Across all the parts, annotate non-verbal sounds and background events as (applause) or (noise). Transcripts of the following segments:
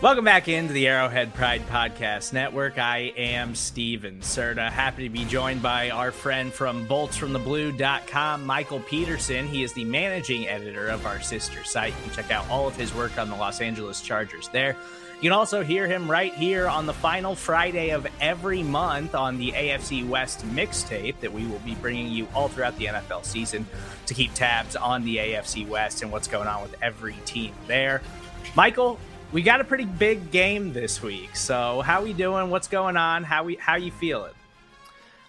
Welcome back into the Arrowhead Pride Podcast Network. I am Stephen Serda. Happy to be joined by our friend from boltsfromtheblue.com, Michael Peterson. He is the managing editor of our sister site. You can check out all of his work on the Los Angeles Chargers there. You can also hear him right here on the final Friday of every month on the AFC West mixtape that we will be bringing you all throughout the NFL season to keep tabs on the AFC West and what's going on with every team there. Michael, we got a pretty big game this week. So how we doing? What's going on? How we how you feeling?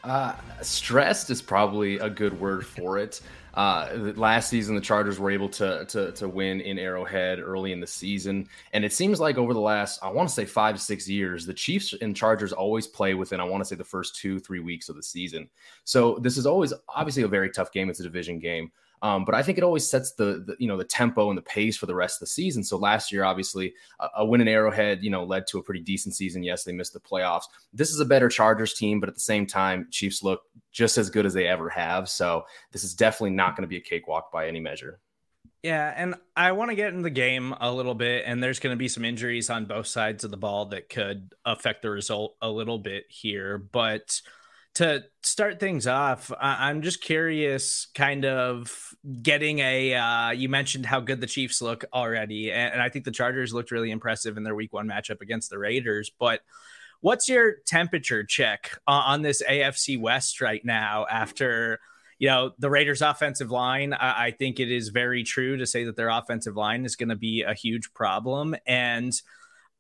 Uh, stressed is probably a good word for it. Uh, last season, the Chargers were able to, to to win in Arrowhead early in the season, and it seems like over the last, I want to say five six years, the Chiefs and Chargers always play within, I want to say, the first two three weeks of the season. So this is always obviously a very tough game. It's a division game. Um, but I think it always sets the, the, you know the tempo and the pace for the rest of the season. So last year, obviously, a, a win in Arrowhead, you know, led to a pretty decent season. Yes, they missed the playoffs. This is a better Chargers team, but at the same time, Chiefs look just as good as they ever have. So this is definitely not going to be a cakewalk by any measure. Yeah, and I want to get in the game a little bit, and there's going to be some injuries on both sides of the ball that could affect the result a little bit here, but to start things off, I'm just curious, kind of getting a. Uh, you mentioned how good the Chiefs look already, and I think the Chargers looked really impressive in their Week One matchup against the Raiders. But what's your temperature check on this AFC West right now after? You know, the Raiders' offensive line, I think it is very true to say that their offensive line is going to be a huge problem. And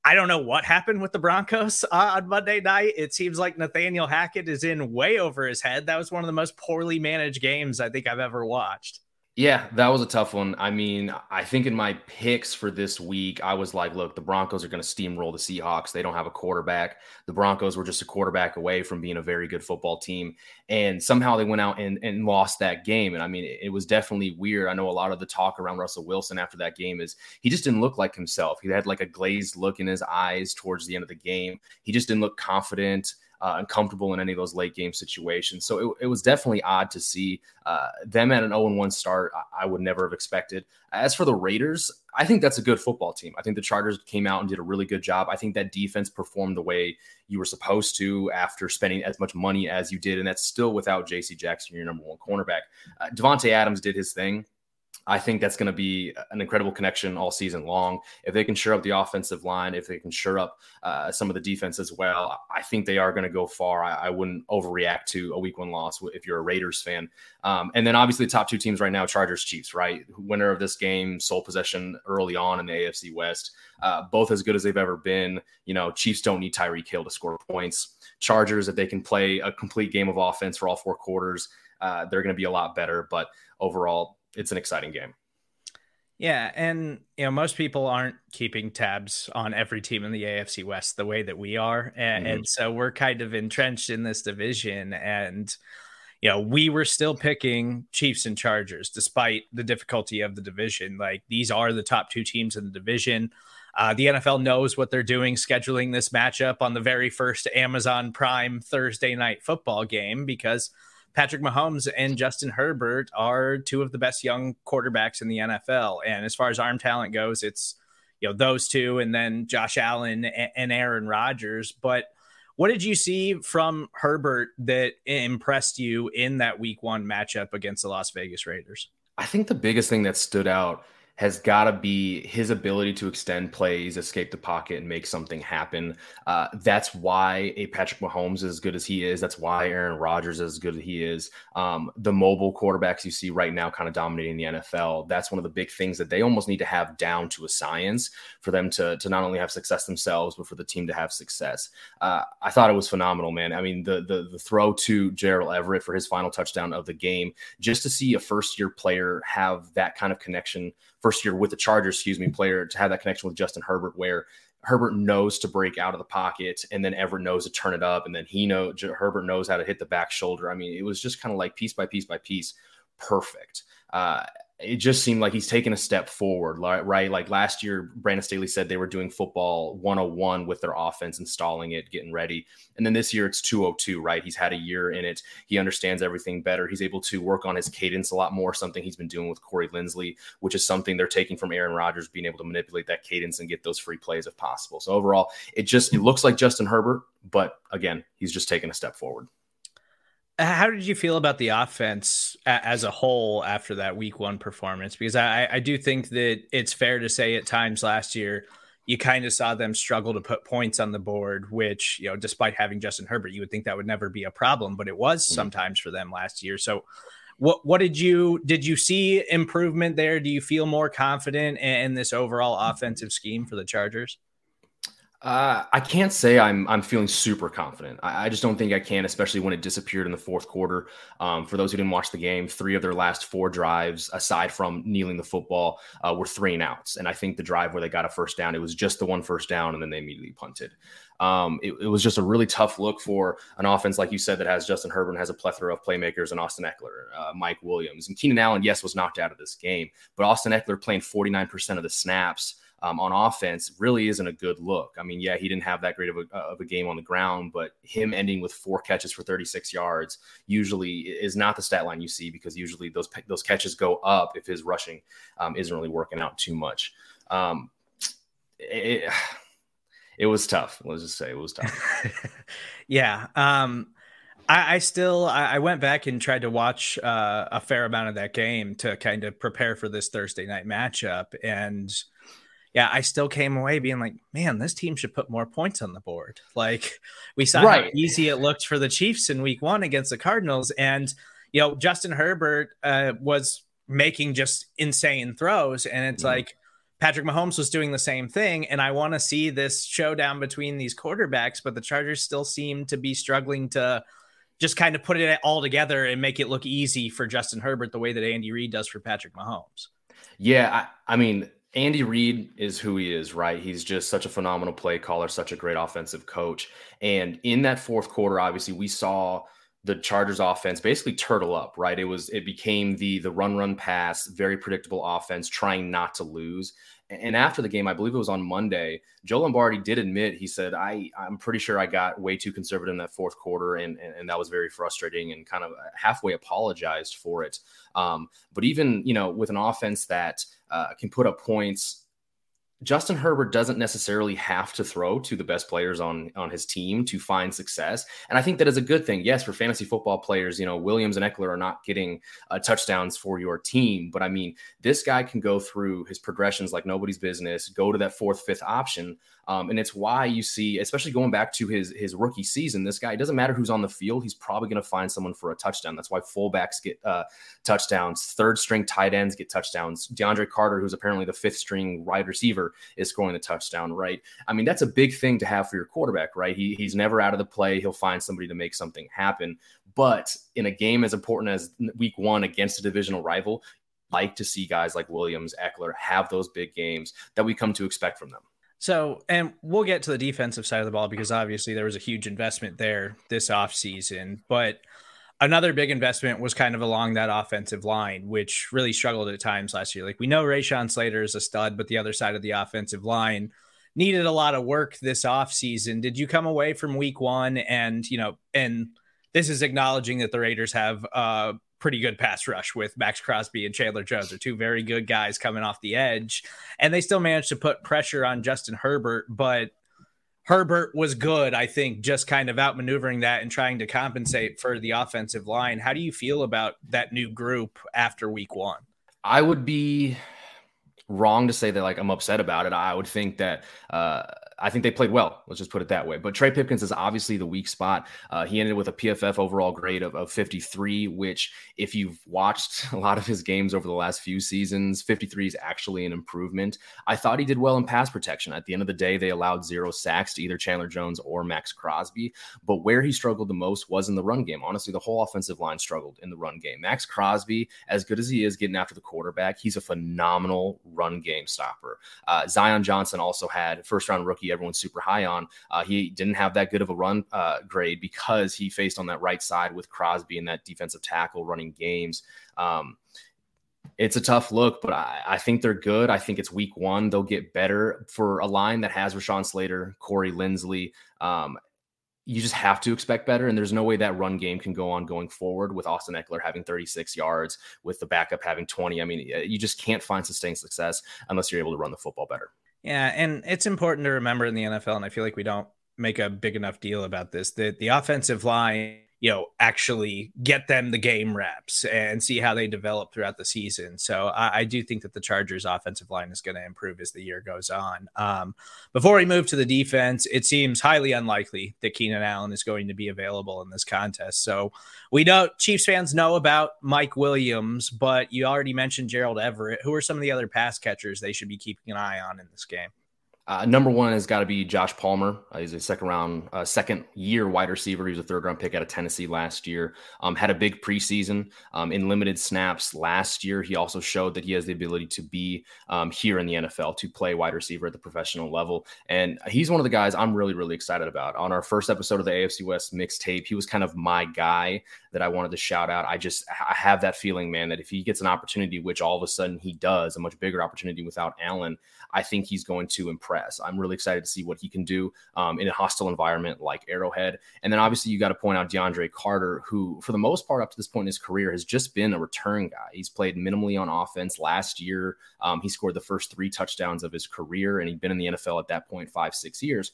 I don't know what happened with the Broncos uh, on Monday night. It seems like Nathaniel Hackett is in way over his head. That was one of the most poorly managed games I think I've ever watched. Yeah, that was a tough one. I mean, I think in my picks for this week, I was like, look, the Broncos are going to steamroll the Seahawks. They don't have a quarterback. The Broncos were just a quarterback away from being a very good football team. And somehow they went out and, and lost that game. And I mean, it, it was definitely weird. I know a lot of the talk around Russell Wilson after that game is he just didn't look like himself. He had like a glazed look in his eyes towards the end of the game. He just didn't look confident uh, in any of those late game situations. So it, it was definitely odd to see uh, them at an 0 1 start. I, I would never have expected. As for the Raiders, I think that's a good football team. I think the Chargers came out and did a really good job. I think that defense performed the way you were supposed to after spending as much money as you did. And that's still without JC Jackson, your number one cornerback. Uh, Davante Adams did his thing. I think that's going to be an incredible connection all season long. If they can shore up the offensive line, if they can shore up uh, some of the defense as well, I think they are going to go far. I, I, wouldn't overreact to a week one loss if you're a Raiders fan. Um, and then obviously the top two teams right now, Chargers, Chiefs, right? Winner of this game, sole possession early on in the AFC West, uh, both as good as they've ever been. You know, Chiefs don't need Tyreek Hill to score points. Chargers, if they can play a complete game of offense for all four quarters, uh, they're going to be a lot better. But overall, it's an exciting game. Yeah, and you know most people aren't keeping tabs on every team in the AFC West the way that we are, and, mm-hmm. and so we're kind of entrenched in this division. And you know we were still picking Chiefs and Chargers despite the difficulty of the division. Like these are the top two teams in the division. Uh, the NFL knows what they're doing, scheduling this matchup on the very first Amazon Prime Thursday night football game because Patrick Mahomes and Justin Herbert are two of the best young quarterbacks in the NFL. And as far as arm talent goes, it's you know those two, and then Josh Allen and Aaron Rodgers. But what did you see from Herbert that impressed you in that Week One matchup against the Las Vegas Raiders? I think the biggest thing that stood out has got to be his ability to extend plays, escape the pocket, and make something happen. Uh, that's why a Patrick Mahomes is as good as he is. That's why Aaron Rodgers is as good as he is. Um, the mobile quarterbacks you see right now, kind of dominating the NFL. That's one of the big things that they almost need to have down to a science for them to to not only have success themselves, but for the team to have success. Uh, I thought it was phenomenal, man. I mean, the the the throw to Gerald Everett for his final touchdown of the game, just to see a first year player have that kind of connection first year with the Chargers, excuse me, player to have that connection with Justin Herbert where Herbert knows to break out of the pocket and then Everett knows to turn it up and then he know Herbert knows how to hit the back shoulder. I mean, it was just kind of like piece by piece by piece, perfect. Uh, it just seemed like he's taken a step forward, right? Like last year, Brandon Staley said they were doing football 101 with their offense, installing it, getting ready. And then this year it's 202, right? He's had a year in it. He understands everything better. He's able to work on his cadence a lot more, something he's been doing with Corey Linsley, which is something they're taking from Aaron Rodgers, being able to manipulate that cadence and get those free plays if possible. So overall, it just it looks like Justin Herbert, but again, he's just taken a step forward. How did you feel about the offense as a whole after that week one performance? Because I, I do think that it's fair to say at times last year, you kind of saw them struggle to put points on the board, which, you know, despite having Justin Herbert, you would think that would never be a problem, but it was mm-hmm. sometimes for them last year. So, what what did you did you see improvement there? Do you feel more confident in this overall offensive scheme for the Chargers? Uh, I can't say I'm I'm feeling super confident. I, I, just don't think I can, especially when it disappeared in the fourth quarter. Um, for those who didn't watch the game, three of their last four drives, aside from kneeling the football, uh, were three and outs. And I think the drive where they got a first down, it was just the one first down, and then they immediately punted. Um, it, it, was just a really tough look for an offense, like you said, that has Justin Herbert has a plethora of playmakers and Austin Ekeler, uh, Mike Williams, and Keenan Allen. Yes, was knocked out of this game, but Austin Ekeler playing 49% of the snaps um, on offense really isn't a good look. I mean, yeah, he didn't have that great of a, of a game on the ground, but him ending with four catches for 36 yards usually is not the stat line you see because usually those those catches go up if his rushing um, isn't really working out too much. Um, it, it (sighs) was tough. Let's just say it was tough. (laughs) yeah. Um, I, I, still I, I, went back and tried to watch uh, a fair amount of that game to kind of prepare for this Thursday night matchup, and yeah, I still came away being like, man, this team should put more points on the board. Like we saw right. how easy it looked for the Chiefs in week one against the Cardinals. And, you know, Justin Herbert uh, was making just insane throws. And it's mm like Patrick Mahomes was doing the same thing. And I want to see this showdown between these quarterbacks, but the Chargers still seem to be struggling to just kind of put it all together and make it look easy for Justin Herbert the way that Andy Reid does for Patrick Mahomes. Yeah, I, I mean, Andy Reid is who he is, right? He's just such a phenomenal play caller, such a great offensive coach. And in that fourth quarter, obviously, we saw the Chargers offense basically turtle up, right? It was it became the the run run pass, very predictable offense, trying not to lose. And after the game, I believe it was on Monday, Joe Lombardi did admit he said, I, I'm pretty sure I got way too conservative in that fourth quarter, and, and, and that was very frustrating and kind of halfway apologized for it. Um, but even, you know, with an offense that uh, can put up points Justin Herbert doesn't necessarily have to throw to the best players on on his team to find success, and I think that is a good thing. Yes, for fantasy football players, you know Williams and Ekeler are not getting uh, touchdowns for your team, but I mean this guy can go through his progressions like nobody's business, go to that fourth, fifth option, um, and it's why you see, especially going back to his his rookie season, this guy, it doesn't matter who's on the field, he's probably going to find someone for a touchdown. That's why fullbacks get uh, touchdowns, third string tight ends get touchdowns. DeAndre Carter, who's apparently the fifth string wide receiver, is scoring the touchdown, right? I mean, that's a big thing to have for your quarterback, right? He, he's never out of the play. He'll find somebody to make something happen. But in a game as important as week one against a divisional rival, like to see guys like Williams, Ekeler have those big games that we come to expect from them. So, and we'll get to the defensive side of the ball because obviously there was a huge investment there this offseason. But another big investment was kind of along that offensive line, which really struggled at times last year. Like we know Rashawn Slater is a stud, but the other side of the offensive line needed a lot of work this offseason. Did you come away from week one and, you know, and this is acknowledging that the Raiders have uh, pretty good pass rush with Maxx Crosby and Chandler Jones. They're two very good guys coming off the edge, and they still managed to put pressure on Justin Herbert, but Herbert was good, I think, just kind of outmaneuvering that and trying to compensate for the offensive line. How do you feel about that new group after week one? I would be wrong to say that like I'm upset about it. I would think that uh, I think they played well. Let's just put it that way. But Trey Pipkins is obviously the weak spot. Uh, he ended with a PFF overall grade of, of 53, which, if you've watched (laughs) a lot of his games over the last few seasons, 53 is actually an improvement. I thought he did well in pass protection. At the end of the day, they allowed zero sacks to either Chandler Jones or Maxx Crosby. But where he struggled the most was in the run game. Honestly, the whole offensive line struggled in the run game. Maxx Crosby, as good as he is getting after the quarterback, he's a phenomenal run game stopper. Uh, Zion Johnson also had first round rookie everyone's super high on. Uh, he didn't have that good of a run uh, grade because he faced on that right side with Crosby and that defensive tackle running games. Um, it's a tough look, but I, I, think they're good. I think it's week one. They'll get better for a line that has Rashawn Slater, Corey Linsley. Um, you just have to expect better. And there's no way that run game can go on going forward with Austin Ekeler having 36 yards, with the backup having 20. I mean, you just can't find sustained success unless you're able to run the football better. Yeah, and it's important to remember in the NFL, and I feel like we don't make a big enough deal about this, that the offensive line you know actually get them the game reps and see how they develop throughout the season. So I, I do think that the Chargers' offensive line is going to improve as the year goes on. Um, before we move to the defense, it seems highly unlikely that Keenan Allen is going to be available in this contest. So we know Chiefs fans know about Mike Williams, but you already mentioned Gerald Everett. Who are some of the other pass catchers they should be keeping an eye on in this game? Uh, number one has got to be Josh Palmer. Uh, he's a second round, uh, second year wide receiver. He was a third round pick out of Tennessee last year. Um, had a big preseason um, in limited snaps last year. He also showed that he has the ability to be um, here in the NFL to play wide receiver at the professional level. And he's one of the guys I'm really, really excited about. On our first episode of the AFC West mixtape, he was kind of my guy that I wanted to shout out. I just I have that feeling, man, that if he gets an opportunity, which all of a sudden he does, a much bigger opportunity without Allen, I think he's going to impress. I'm really excited to see what he can do um, in a hostile environment like Arrowhead. And then obviously you got to point out DeAndre Carter, who for the most part up to this point in his career has just been a return guy. He's played minimally on offense last year. Um, he scored the first three touchdowns of his career, and he'd been in the NFL at that point five six years.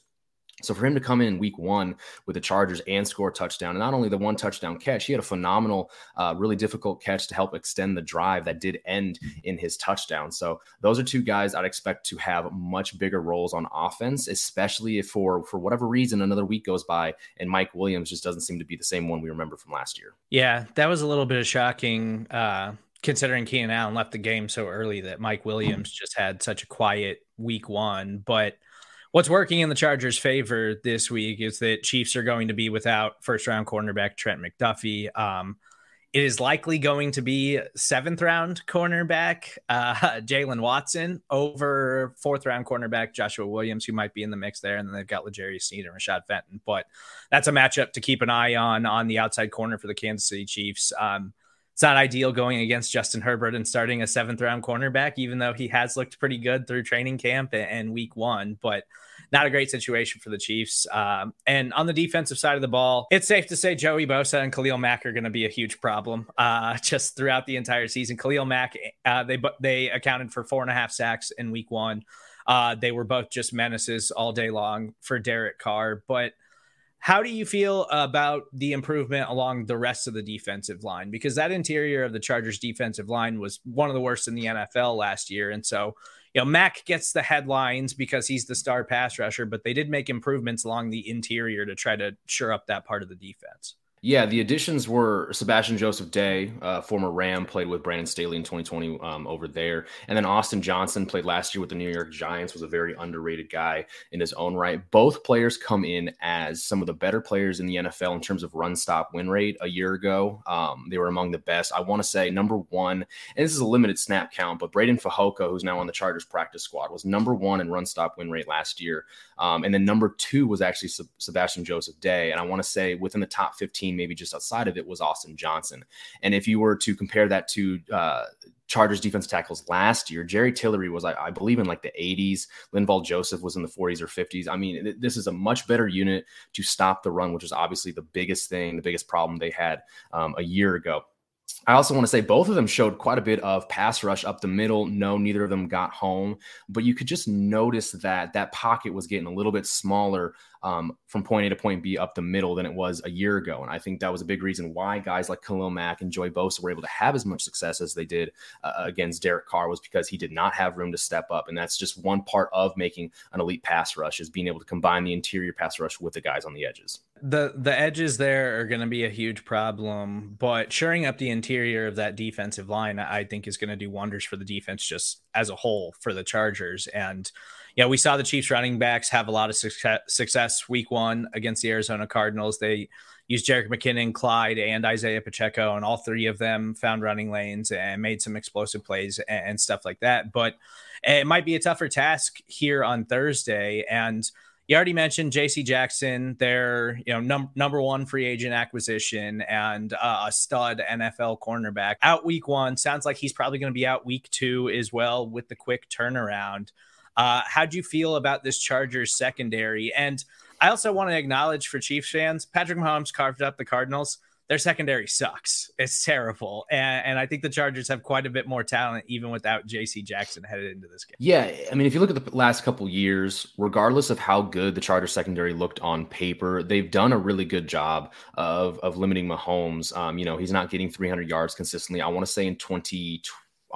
So for him to come in week one with the Chargers and score a touchdown, and not only the one touchdown catch, he had a phenomenal, uh, really difficult catch to help extend the drive that did end in his touchdown. So those are two guys I'd expect to have much bigger roles on offense, especially if for for whatever reason another week goes by and Mike Williams just doesn't seem to be the same one we remember from last year. Yeah, that was a little bit of shocking. Uh considering Keenan Allen left the game so early that Mike Williams (clears throat) just had such a quiet week one. But what's working in the Chargers' favor this week is that Chiefs are going to be without first round cornerback Trent McDuffie. Um, it is likely going to be seventh round cornerback uh, (laughs) Jaylen Watson over fourth round cornerback Joshua Williams, who might be in the mix there. And then they've got L'Jarius Sneed and Rashad Fenton. But that's a matchup to keep an eye on on the outside corner for the Kansas City Chiefs. Um, it's not ideal going against Justin Herbert and starting a seventh round cornerback, even though he has looked pretty good through training camp and week one. But not a great situation for the Chiefs. Um, and on the defensive side of the ball, it's safe to say Joey Bosa and Khalil Mack are going to be a huge problem uh, (laughs) just throughout the entire season. Khalil Mack, uh, they they accounted for four and a half sacks in Week One. Uh, they were both just menaces all day long for Derek Carr, but. How do you feel about the improvement along the rest of the defensive line? Because that interior of the Chargers defensive line was one of the worst in the NFL last year. And so you know, Mack gets the headlines because he's the star pass rusher, but they did make improvements along the interior to try to shore up that part of the defense. Yeah, the additions were Sebastian Joseph Day, uh, former Ram, played with Brandon Staley in 2020 um, over there. And then Austin Johnson played last year with the New York Giants, was a very underrated guy in his own right. Both players come in as some of the better players in the NFL in terms of run stop win rate a year ago. Um, they were among the best. I want to say number one, and this is a limited snap count, but Breiden Fehoko, who's now on the Chargers practice squad, was number one in run stop win rate last year. Um, and then number two was actually Sebastian Joseph Day. And I want to say within the top 15, maybe just outside of it, was Austin Johnson. And if you were to compare that to uh, Chargers defense tackles last year, Jerry Tillery was, I, I, believe, in like the 80s. Linval Joseph was in the 40s or 50s. I mean, th- this is a much better unit to stop the run, which is obviously the biggest thing, the biggest problem they had um, a year ago. I also want to say both of them showed quite a bit of pass rush up the middle. No, neither of them got home, but you could just notice that that pocket was getting a little bit smaller um, from point A to point B up the middle than it was a year ago. And I think that was a big reason why guys like Khalil Mack and Joey Bosa were able to have as much success as they did uh, against Derek Carr was because he did not have room to step up. And that's just one part of making an elite pass rush is being able to combine the interior pass rush with the guys on the edges. The the edges there are going to be a huge problem, but shoring up the interior of that defensive line, I think, is going to do wonders for the defense just as a whole for the Chargers. And yeah, we saw the Chiefs running backs have a lot of success, week one against the Arizona Cardinals. They used Jerick McKinnon, Clyde, and Isaiah Pacheco, and all three of them found running lanes and made some explosive plays and stuff like that. But it might be a tougher task here on Thursday. And you already mentioned J.C. Jackson, their you know num- number one free agent acquisition and uh, a stud NFL cornerback out week one. Sounds like he's probably going to be out week two as well with the quick turnaround. Uh, how do you feel about this Chargers secondary? And I also want to acknowledge for Chiefs fans, Patrick Mahomes carved up the Cardinals their secondary sucks. It's terrible. And, and, I think the Chargers have quite a bit more talent even without JC Jackson headed into this game. Yeah. I mean, if you look at the last couple years, regardless of how good the Chargers secondary looked on paper, they've done a really good job of, of limiting Mahomes. Um, you know, he's not getting 300 yards consistently. I want to say in 2020,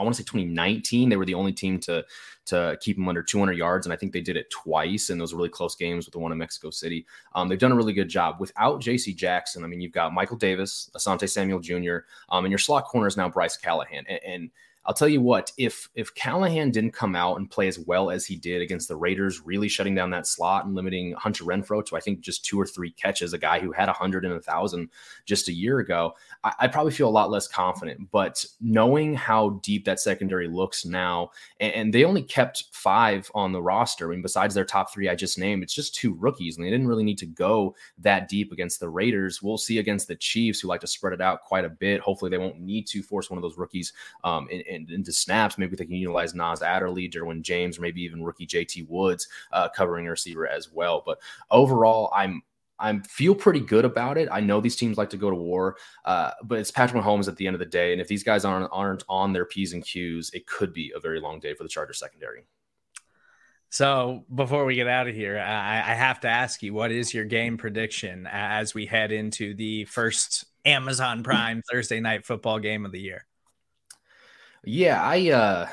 I want to say 2019, they were the only team to to keep them under 200 yards, and I think they did it twice in those really close games with the one in Mexico City. Um, they've done a really good job without J.C. Jackson. I mean, you've got Michael Davis, Asante Samuel Jr., um, and your slot corner is now Bryce Callahan, and, and I'll tell you what, if if Callahan didn't come out and play as well as he did against the Raiders, really shutting down that slot and limiting Hunter Renfrow to I think just two or three catches, a guy who had a hundred and a thousand just a year ago, I, I, probably feel a lot less confident. But knowing how deep that secondary looks now, and, and, they only kept five on the roster. I mean, besides their top three I just named, it's just two rookies, and they didn't really need to go that deep against the Raiders. We'll see against the Chiefs, who like to spread it out quite a bit. Hopefully, they won't need to force one of those rookies um, in, in into snaps. Maybe they can utilize Nas Adderley, Derwin James, or maybe even rookie JT Woods uh, covering a receiver as well. But overall, I'm I feel pretty good about it. I know these teams like to go to war, uh, but it's Patrick Mahomes at the end of the day. And if these guys aren't aren't on their p's and q's, it could be a very long day for the Chargers secondary. So before we get out of here, I, I have to ask you, what is your game prediction as we head into the first Amazon Prime Thursday night football game of the year? Yeah, I uh,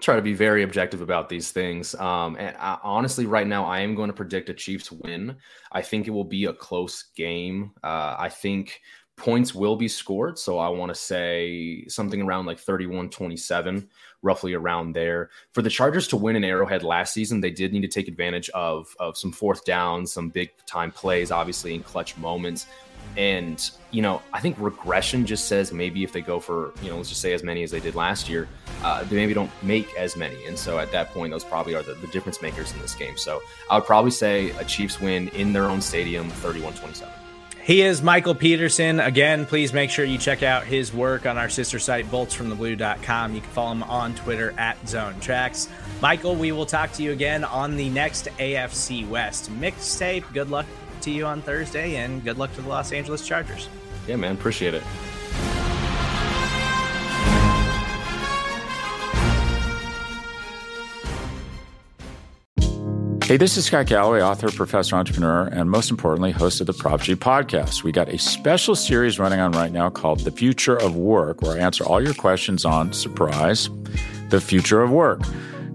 try to be very objective about these things. Um, and I, honestly, right now, I am going to predict a Chiefs win. I think it will be a close game. Uh, I think points will be scored. So I want to say something around like 31 27, roughly around there. For the Chargers to win an Arrowhead last season, they did need to take advantage of, of some fourth downs, some big time plays, obviously in clutch moments. And, you know, I think regression just says maybe if they go for, you know, let's just say as many as they did last year, uh, they maybe don't make as many. And so at that point, those probably are the, the difference makers in this game. So I would probably say a Chiefs win in their own stadium, 31 27. He is Michael Peterson. Again, please make sure you check out his work on our sister site, boltsfromtheblue.com. You can follow him on Twitter at Zone Tracks. Michael, we will talk to you again on the next AFC West mixtape. Good luck to you on Thursday, and good luck to the Los Angeles Chargers. Yeah, man, appreciate it. Hey, this is Scott Galloway, author, professor, entrepreneur, and most importantly, host of the Prop G podcast. We got a special series running on right now called The Future of Work, where I answer all your questions on surprise, the future of work.